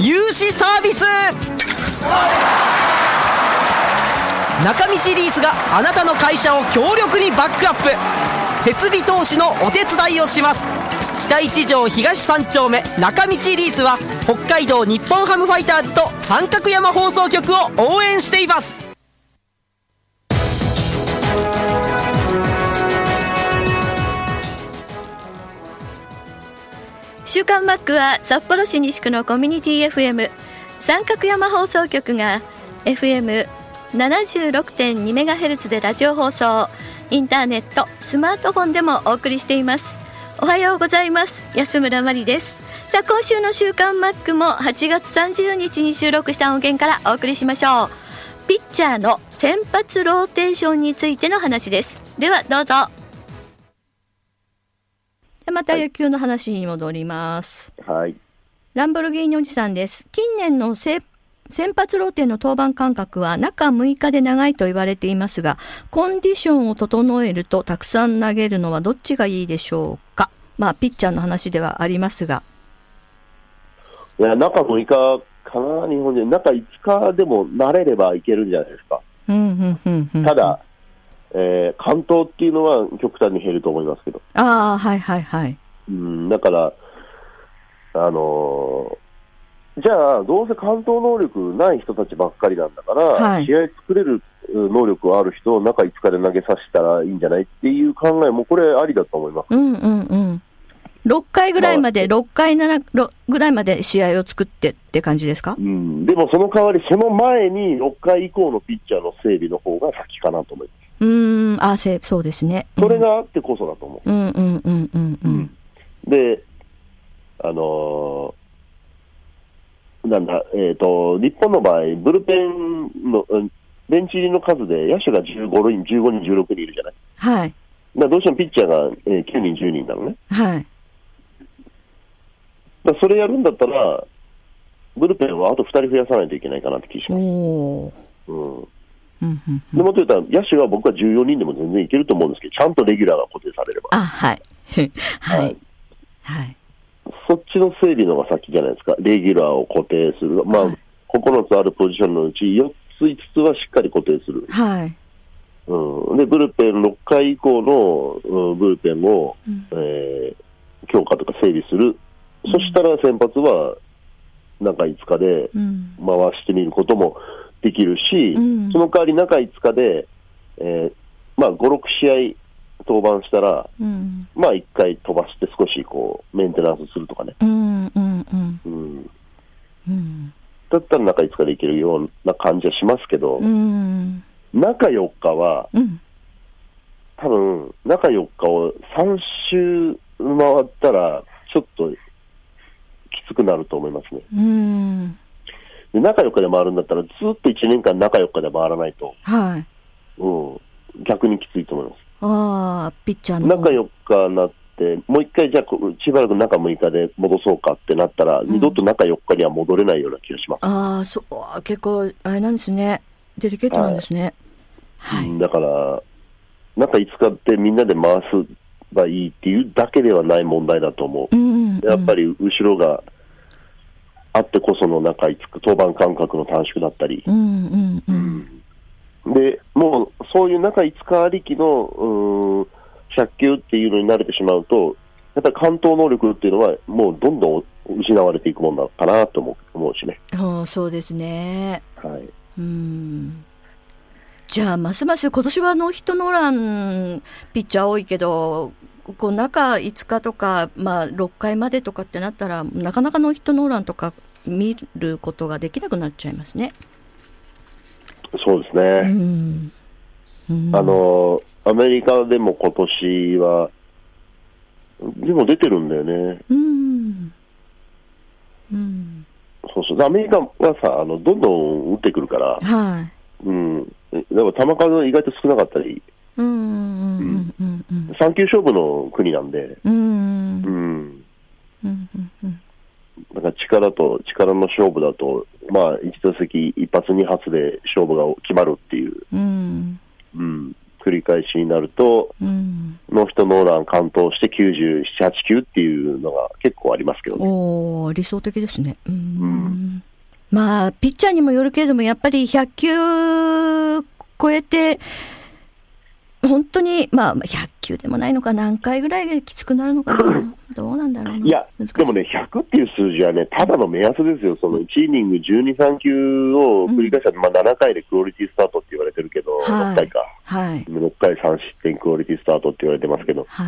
融資サービス。中道リースがあなたの会社を強力にバックアップ。設備投資のお手伝いをします。北一条東三丁目。中道リースは北海道日本ハムファイターズと三角山放送局を応援しています。週刊マックは札幌市西区のコミュニティ FM 三角山放送局が FM76.2MHz でラジオ放送。インターネットスマートフォンでもお送りしています。おはようございます。安村麻里です。さあ今週の週刊マックも8月30日に収録した音源からお送りしましょう。ピッチャーの先発ローテーションについての話です。ではどうぞ。また野球の話に戻ります。はい。ランボルギーニおじさんです。近年のせ先発ローテの登板間隔は中6日で長いと言われていますが、コンディションを整えるとたくさん投げるのはどっちがいいでしょうかまあ、ピッチャーの話ではありますが。いや、中6日かな、日本人。中5日でも慣れればいけるんじゃないですか。うん、うん、うん、うん。ただ、えー、関東っていうのは極端に減ると思いますけど。ああ、はいはいはい。うん、だから、あのーじゃあ、どうせ関東能力ない人たちばっかりなんだから、はい試合作れるうん能力がある人を中5日で投げさせたらいいんじゃないっていう考えも、これ、ありだと思います。うんうんうん。6回ぐらいまで、6回7ろぐらいまで試合を作ってって感じですか？うん、でもその代わり、その前に6回以降のピッチャーの整備の方が先かなと思います。うーん、あせそうですね。それがあってこそだと思う。うんうんうんうんうん。で、あのーなんだ、えっ、と、日本の場合、ブルペンの、うんベンチ入りの数で野手が15人、15人、16人いるじゃない？はい。だどうしてもピッチャーが、えー9人、10人なのね。はい。だそれやるんだったら、ブルペンはあと2人増やさないといけないかなって気しおます。お。うん。うんうんうんでもと言ったら、野手は僕は14人でも全然いけると思うんですけど、ちゃんとレギュラーが固定されれば。あ、はい。は はいい。はい。そっちの整備の方が先じゃないですか？レギュラーを固定する。まあ、はい9つあるポジションのうち4つ、5つはしっかり固定する。はい。うん、で、ブルペン6回以降の、うんブルペンを、うんえー強化とか整備する。そしたら先発は中5日でうん。回してみることもできるし、うんその代わり中5日で、えーまあ、5、6試合登板したら、うん。まあ、1回飛ばして少しこうメンテナンスするとかね。うんうんうんうんうん。だったら中5日でいけるような感じはしますけど、うん。中4日は、うん。多分中4日を3周回ったら、ちょっときつくなると思いますね。うん。で中4日で回るんだったら、ずっと1年間中4日で回らないと、はい。うん、逆にきついと思います。ああ、ピッチャーの。中4日になって、もう一回じゃあ、しばらく中6日で戻そうかってなったら、二度と中4日には戻れないような気がします。ああ、そう、結構、あれなんですね。デリケートなんですね。はい。うんだから、中5日ってみんなで回すばいいっていうだけではない問題だと思う。うん。やっぱり後ろがあってこその中5日、登板間隔の短縮だったり、うんうんうん。でもうそういう中5日ありきのうーん100球っていうのに慣れてしまうと、やっぱり関東能力っていうのは、もうどんどん失われていくものかなと思う思うしね。そうですね。はいうん。じゃあ、ますます今年はノーヒットノーラン、ピッチャー多いけど、こう中5日とか、まあ、6回までとかってなったら、なかなかノーヒットノーランとか見ることができなくなっちゃいますね。そうですうね、ん。うんあのアメリカでも今年は、でも出てるんだよね、うん。うん。ホそうそう。アメリカはさ、あの、どんどん打ってくるから、はい。うん。でも球数が意外と少なかったり、うんうんうんうんうん3球勝負の国なんで、うん。うんうん。うんうんうんだから力と力の勝負だと、まあ、1打席一発二発で勝負が決まるっていう、うんうん、繰り返しになると、うん。ノーヒットノーラン完投して97、8球っていうのが結構ありますけどね。おお理想的ですね。うん。んまあ、ピッチャーにもよるけれども、やっぱり100球超えて、本当に、まあ、100球でもないのか、何回ぐらいできつくなるのかな？どうなんだろうな？いや、でもね、100っていう数字はね、ただの目安ですよ。その1イニング12、3球を繰り返したら、まあ7回でクオリティスタートって言われてるけど、はい6回か。はい。6回3失点クオリティスタートって言われてますけど、はい。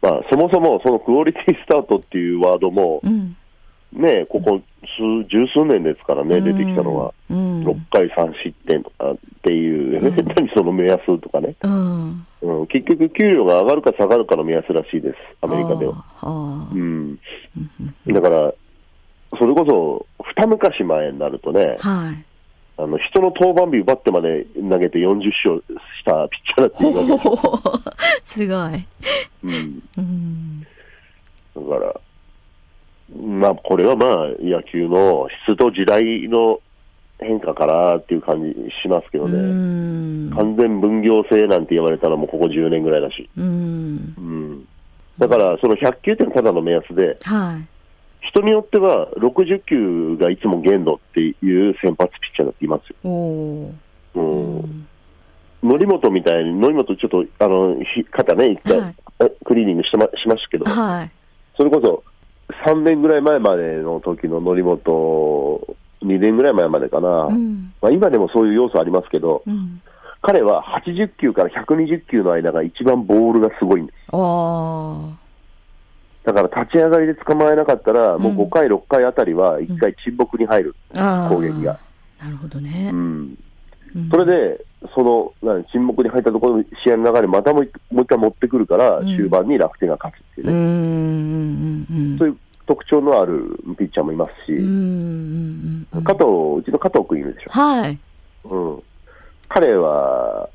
まあ、そもそもそのクオリティスタートっていうワードも、うん。ね、ここ数、十数年ですからね、出てきたのは。うん。6回3失点とかっていう、うん 何その目安とかね、うん。うん、結局、給料が上がるか下がるかの目安らしいです、アメリカでは。はあ。うん、だから、それこそ、二昔前になるとね、はい。あの人の登板日奪ってまで投げて40勝したピッチャーだっていうわけですよすごい。うん、うん。だから、まあ、これはまあ、野球の質と時代の変化かなっていう感じしますけどうね。ん。完全分業制なんて言われたのもここ10年ぐらいだし。うん。うん。だから、その100球っただの目安で、はい。人によっては60球がいつも限度っていう先発ピッチャーだっていますよ。うん。則本みたいに、則本ちょっと、あの、ひ肩ね、一回、はいえクリーニングしてましましたけど、はい。それこそ3年ぐらい前までの時の則本、2年ぐらい前までかな、うん。まあ、今でもそういう要素ありますけど、うん。彼は80球から120球の間が一番ボールがすごいんです。だから立ち上がりで捕まえなかったら、もううん5回、6回あたりは1回沈黙に入る、ああ。攻撃が。なるほどねう。ん、うんそれで、そのなん沈黙に入ったところの試合の流れ、またもう一もう一回持ってくるから、うん終盤に楽天が勝つっていうね、ん。うん。そういう特徴のあるピッチャーもいますし、うん。うん。うん。加藤、うちの加藤君いるでしょ。はい。うん、彼は、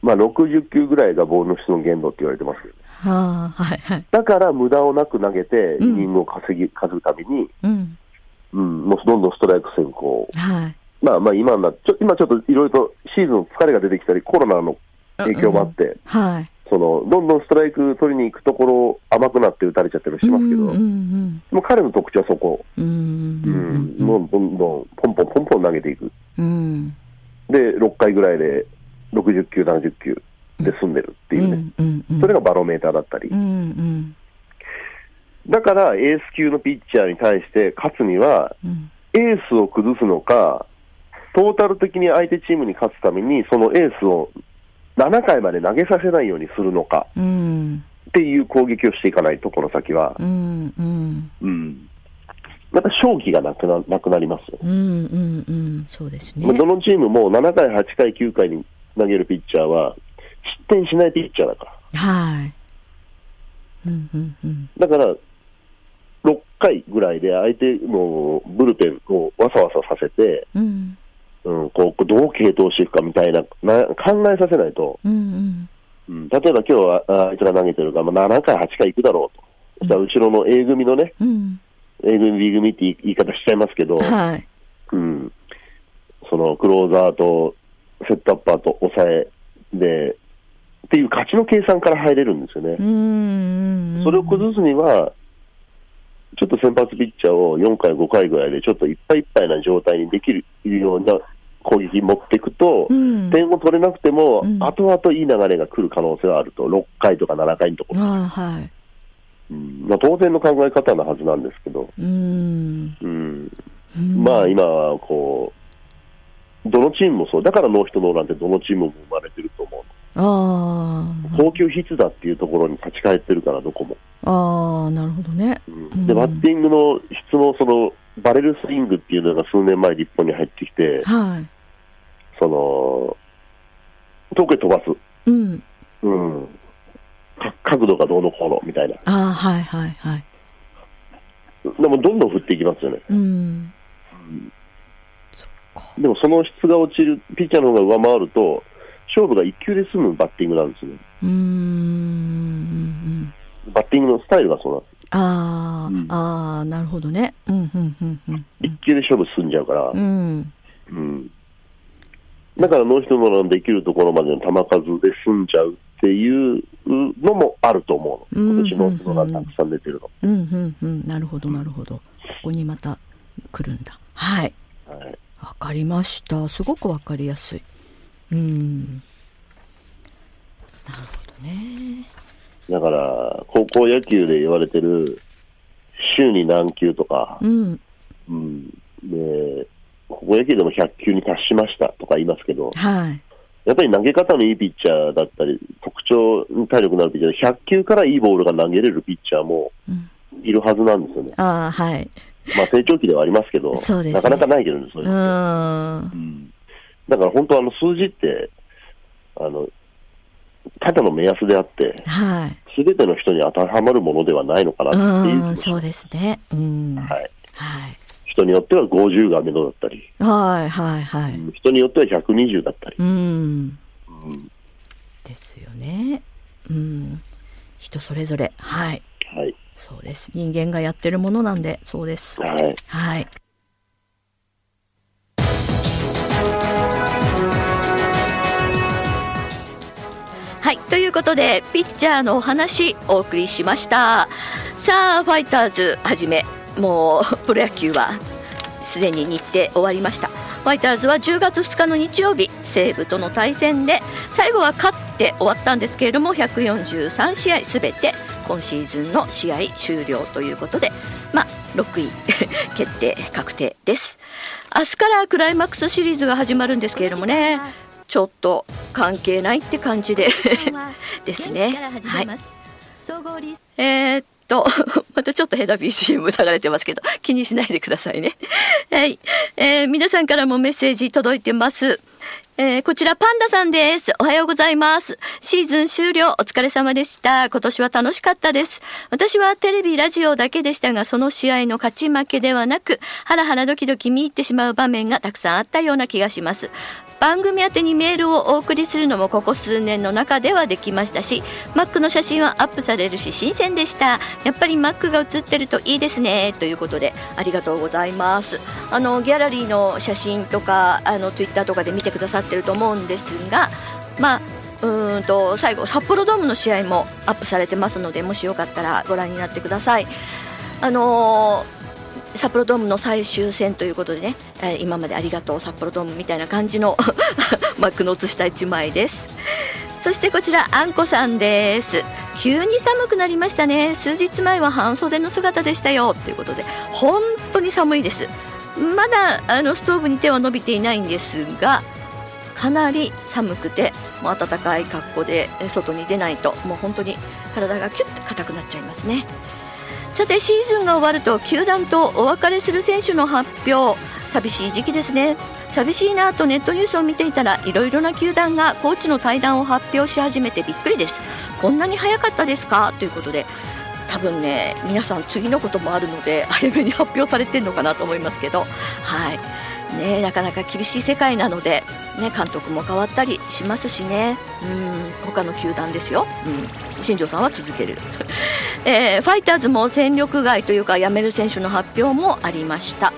まあ、60球ぐらいがボールの質の限度って言われてますけど、はあ。はい。はい。だから無駄をなく投げて、イうんニングを稼ぎ、稼ぐために、うん。うん、もうどんどんストライク先行。はい。まあまあ今になちょ今ちょっといろいろとシーズン疲れが出てきたり、コロナの影響もあって、はい。そのどんどんストライク取りに行くところ、甘くなって打たれちゃったりしてますけど、うん。うん。でも彼の特徴はそこ、うん。ううんん。もうどんどんポンポンポンポン投げていく、うん。で6回ぐらいで60球、70球で済んでるっていうね、うん。うん。それがバロメーターだったりう、ん。うん。だからエース級のピッチャーに対して勝つには、うん。エースを崩すのか、トータル的に相手チームに勝つために、そのエースを7回まで投げさせないようにするのかうん。っていう攻撃をしていかないと、この先は。うん。うん。うん。また勝機がなくななくなりますよ。うん。うん。うん。そうですねまあ。どのチームも7回、8回、9回に投げるピッチャーは、失点しないピッチャーだから。はい。うん。うん。うん。だから、6回ぐらいで相手のブルペンをわさわささせて、うん。うん、こうどう継投していくかみたいなな考えさせないと、うん。うん、例えば今日はああいつら投げてるから、まあ、7回、8回いくだろうと。そしたら後ろの A 組のね、うん。A 組、B 組って言い言い方しちゃいますけど、はい。うん、そのクローザーとセットアッパーと抑えで、っていう勝ちの計算から入れるんですよね。うん。それを崩すには、ちょっと先発ピッチャーを4回、5回ぐらいで、ちょっといっぱいいっぱいな状態にできるような攻撃に持っていくと、うん。点を取れなくても、うん後々いい流れが来る可能性はあると、6回とか7回のところ、ああ、はい。うんまあ、当然の考え方なはずなんですけど、うん。うんうんまあ今はこう、どのチームもそう、だからノーヒットノーランってどのチームも生まれてると思う。あ高級筆だっていうところに立ち返ってるから、どこも。あ。ああ、なるほどね。うんで、バッティングの質も、その、バレルスイングっていうのが数年前日本に入ってきて、はい。その、遠くへ飛ばす。うん。うん。か角度がどうのこうのみたいな。ああ、はいはいはい。でもどんどん振っていきますよね。うん。でもその質が落ちる、ピッチャーの方が上回ると、勝負が1球で済むバッティングなんですね。うーん。バッティングのスタイルがそうなんです。ああ、うんああ、なるほどね。うん、うん、うん、うん。1球で勝負進んじゃうから、うん。うん。だからノーヒットノーランできるところまでの球数で済んじゃうっていうのもあると思うの。うん今年ノーヒットノーランたくさん出てるの。うん、うん、うん。なるほど、なるほど。ここにまた来るんだ。はい。はいわかりました。すごくわかりやすい。うん。なるほどね。だから、高校野球で言われてる、週に何球とか、うん。うん。で、高校野球でも100球に達しましたとか言いますけど、はい。やっぱり投げ方のいいピッチャーだったり、特徴に体力のあるピッチャーで、100球からいいボールが投げれるピッチャーもうんいるはずなんですよね。ああ、はい。まあ成長期ではありますけど、そうですねなかなかないけどね、そうういうの。うんだから本当あの数字って、あの、ただの目安であって、はい。すべての人に当てはまるものではないのかなっていう気うん、そうですね。うん。はい。はい。人によっては50が目処だったり、はい、はい、はい。うん人によっては120だったり、うん。うんですよね。うん。人それぞれ。はい。はい。そうです。人間がやってるものなんで、そうです。はい。はい。はい。ということで、ピッチャーのお話、お送りしました。さあ、ファイターズはじめ、もう、プロ野球は、すでに日程終わりました。ファイターズは10月2日の日曜日、西武との対戦で、最後は勝って終わったんですけれども、143試合すべて今シーズンの試合終了ということで、まあ、6位 決定確定です。明日からクライマックスシリーズが始まるんですけれどもね、ちょっと関係ないって感じでですね。はい。えーと、またちょっとヘダ BGM 流れてますけど、気にしないでくださいね。はい。えー皆さんからもメッセージ届いてます。えーこちらパンダさんです。おはようございます。シーズン終了お疲れ様でした。今年は楽しかったです。私はテレビ、ラジオだけでしたが、その試合の勝ち負けではなく、ハラハラドキドキ見入ってしまう場面がたくさんあったような気がします。番組宛にメールをお送りするのもここ数年の中ではできましたし、Mac の写真はアップされるし新鮮でした。やっぱり Mac が写ってるといいですね。ということで、ありがとうございます。あの、ギャラリーの写真とか、あの、Twitter とかで見てくださってると思うんですが、まあ、うんと最後札幌ドームの試合もアップされてますのでもしよかったらご覧になってください。あのー札幌ドームの最終戦ということでね、えー今までありがとう札幌ドームみたいな感じのマックの写した一枚です。そしてこちらあんこさんです。急に寒くなりましたね。数日前は半袖の姿でしたよ。ということで本当に寒いです。まだあのストーブに手は伸びていないんですがかなり寒くてもう暖かい格好で外に出ないともう本当に体がキュッと硬くなっちゃいますね。さてシーズンが終わると球団とお別れする選手の発表。寂しい時期ですね。寂しいなとネットニュースを見ていたらいろいろな球団がコーチの対談を発表し始めてびっくりです。こんなに早かったですか？ということで多分ね皆さん次のこともあるので早めに発表されてるのかなと思いますけど。はい。ねなかなか厳しい世界なので、ね、監督も変わったりしますしね。うん。他の球団ですよ、うん、新庄さんは続ける。えーファイターズも戦力外というか辞める選手の発表もありました。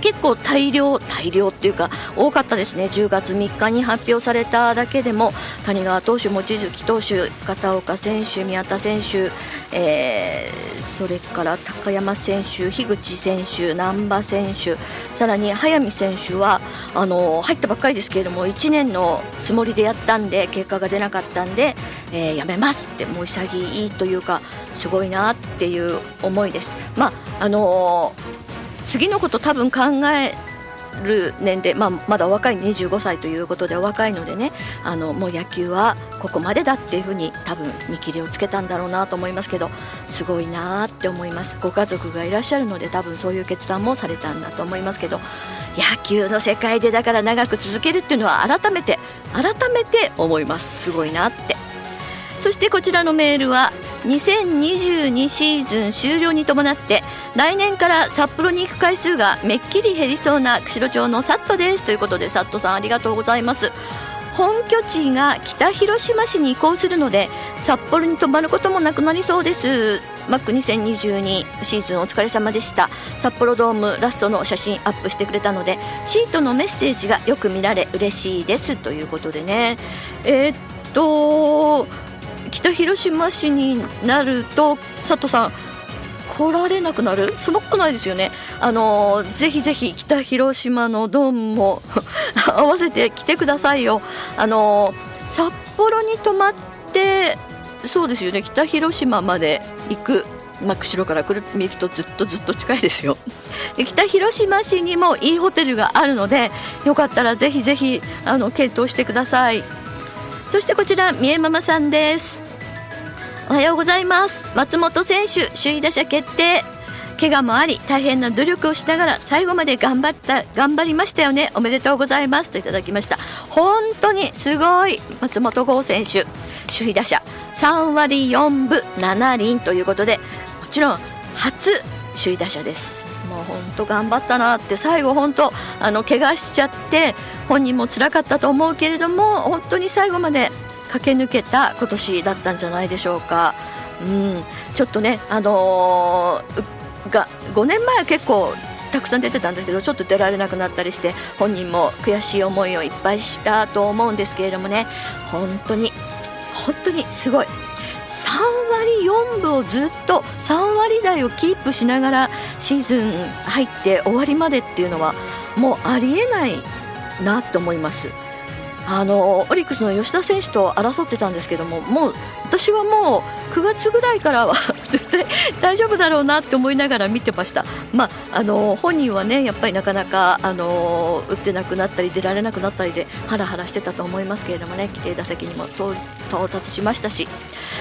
結構大量大量っていうか多かったですね10月3日に発表されただけでも谷川投手望月投手片岡選手宮田選手、えーそれから高山選手樋口選手難波選手さらに早見選手はあの入ったばっかりですけれども1年のつもりでやったんで結果が出なかったんで、えーやめますってもう潔いというかすごいなっていう思いです。まああのー次のこと多分考える年齢、まあ、まだ若い25歳ということでお若いのでねあのもう野球はここまでだっていうふうに多分見切りをつけたんだろうなと思いますけどすごいなって思います。ご家族がいらっしゃるので多分そういう決断もされたんだと思いますけど野球の世界でだから長く続けるっていうのは改めて改めて思います。すごいなって。そしてこちらのメールは2022シーズン終了に伴って来年から札幌に行く回数がめっきり減りそうな釧路町のサットです。ということでサットさんありがとうございます。本拠地が北広島市に移行するので札幌に泊まることもなくなりそうです。マック2022シーズンお疲れ様でした。札幌ドームラストの写真アップしてくれたのでシートのメッセージがよく見られ嬉しいです。ということでね。えー、っと北広島市になると佐藤さん来られなくなる？そのことないですよね。あのぜひぜひ北広島のドームも 合わせて来てくださいよ。あの札幌に泊まってそうですよね。北広島まで行く。まあ、釧路から来る見るとずっとずっと近いですよ。で北広島市にもいいホテルがあるのでよかったらぜひぜひあの検討してください。そしてこちら三重ママさんです。おはようございます。松本選手首位打者決定。怪我もあり大変な努力をしながら最後まで頑張った頑張りましたよね。おめでとうございます。といただきました。本当にすごい松本剛選手。首位打者。3割4分7厘ということでもちろん初首位打者です。もう本当頑張ったなって最後本当あの怪我しちゃって本人も辛かったと思うけれども本当に最後まで駆け抜けた今年だったんじゃないでしょうか。うん、ちょっとね、あのー、が5年前は結構たくさん出てたんだけどちょっと出られなくなったりして本人も悔しい思いをいっぱいしたと思うんですけれどもね本当に本当にすごい3割4分をずっと3割台をキープしながらシーズン入って終わりまでっていうのはもうありえないなと思います。あのオリックスの吉田選手と争ってたんですけどももう私はもう9月ぐらいからは 絶対大丈夫だろうなって思いながら見てました、まあ、あの本人はねやっぱりなかなかあの打ってなくなったり出られなくなったりでハラハラしてたと思いますけれどもね規定打席にも到達しましたし。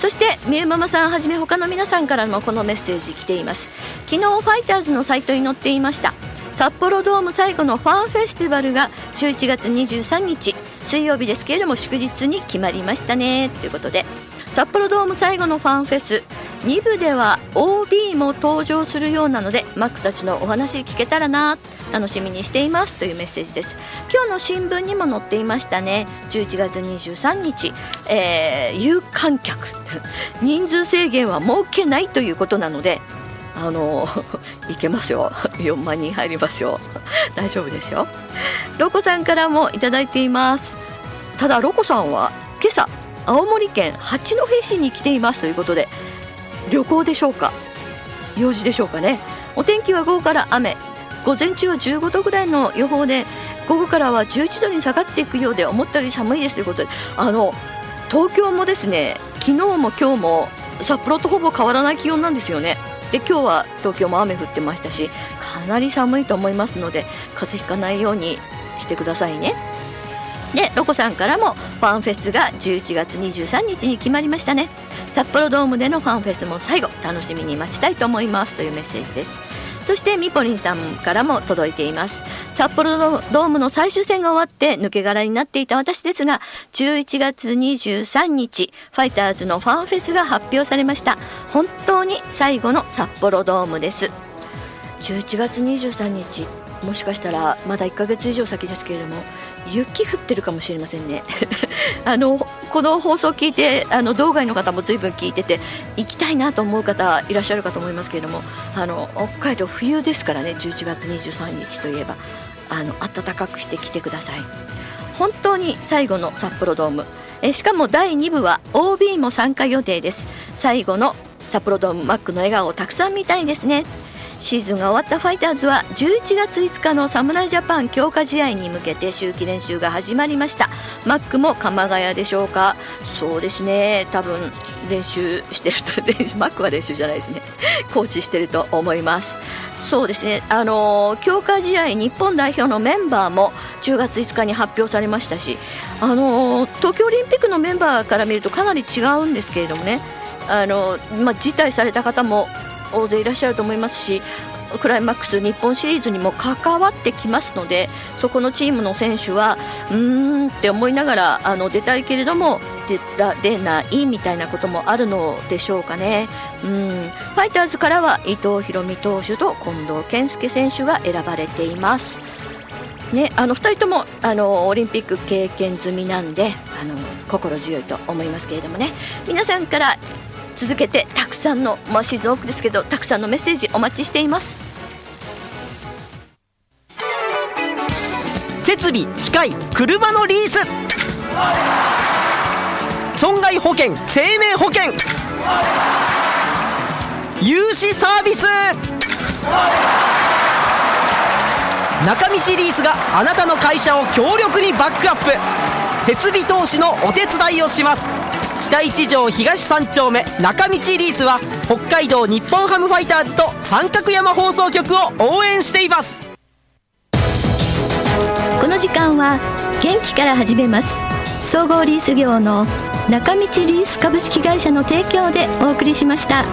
そしてみゆママさんはじめ他の皆さんからもこのメッセージ来ています。昨日ファイターズのサイトに載っていました。札幌ドーム最後のファンフェスティバルが11月23日。水曜日ですけれども祝日に決まりましたね。ということで札幌ドーム最後のファンフェス2部では OB も登場するようなのでマックたちのお話聞けたらな。楽しみにしています。というメッセージです。今日の新聞にも載っていましたね。11月23日、えー、有観客。人数制限は設けないということなのであの いけますよ。4万人入りますよ。大丈夫ですよ。ロコさんからもいただいています。ただロコさんは今朝青森県八戸市に来ていますということで旅行でしょうか？用事でしょうかね？お天気は午後から雨。午前中は15度ぐらいの予報で午後からは11度に下がっていくようで思ったより寒いですということであの東京もですね昨日も今日も札幌とほぼ変わらない気温なんですよね。で今日は東京も雨降ってましたしかなり寒いと思いますので風邪ひかないようにしてくださいね。でロコさんからもファンフェスが11月23日に決まりましたね。札幌ドームでのファンフェスも最後楽しみに待ちたいと思いますというメッセージです。そしてみぽりんさんからも届いています。札幌ドームの最終戦が終わって抜け殻になっていた私ですが11月23日ファイターズのファンフェスが発表されました。本当に最後の札幌ドームです。11月23日。もしかしたらまだ1ヶ月以上先ですけれども雪降ってるかもしれませんね。あのこの放送聞いてあの道外の方も随分聞いてて行きたいなと思う方いらっしゃるかと思いますけれどもあの北海道冬ですからね11月23日といえばあの暖かくしてきてください。本当に最後の札幌ドーム。えしかも第2部は OB も参加予定です。最後の札幌ドームマックの笑顔をたくさん見たいですね。シーズンが終わったファイターズは11月5日の侍ジャパン強化試合に向けて秋季練習が始まりました。マックも鎌ヶ谷でしょうか？そうですね。多分練習してると マックは練習じゃないですね。コーチしてると思います。そうですね、あのー、強化試合日本代表のメンバーも10月5日に発表されましたし、あのー、東京オリンピックのメンバーから見るとかなり違うんですけれどもね、あのー、まあ、辞退された方も大勢いらっしゃると思いますしクライマックス日本シリーズにも関わってきますのでそこのチームの選手はうーんって思いながらあの出たいけれどもてられないみたいなこともあるのでしょうかね。うん、ファイターズからは伊藤大海投手と近藤健介選手が選ばれています。ね、あの2人ともあのオリンピック経験済みなんであの心強いと思いますけれどもね皆さんから続けてたくさんの、まあ、静岡ですけどたくさんのメッセージお待ちしています。設備機械車のリース。損害保険生命保険。融資サービス。中道リースがあなたの会社を強力にバックアップ。設備投資のお手伝いをします。北一条東三丁目中道リースは北海道日本ハムファイターズと三角山放送局を応援していますこの時間は元気から始めます総合リース業の中道リース株式会社の提供でお送りしました。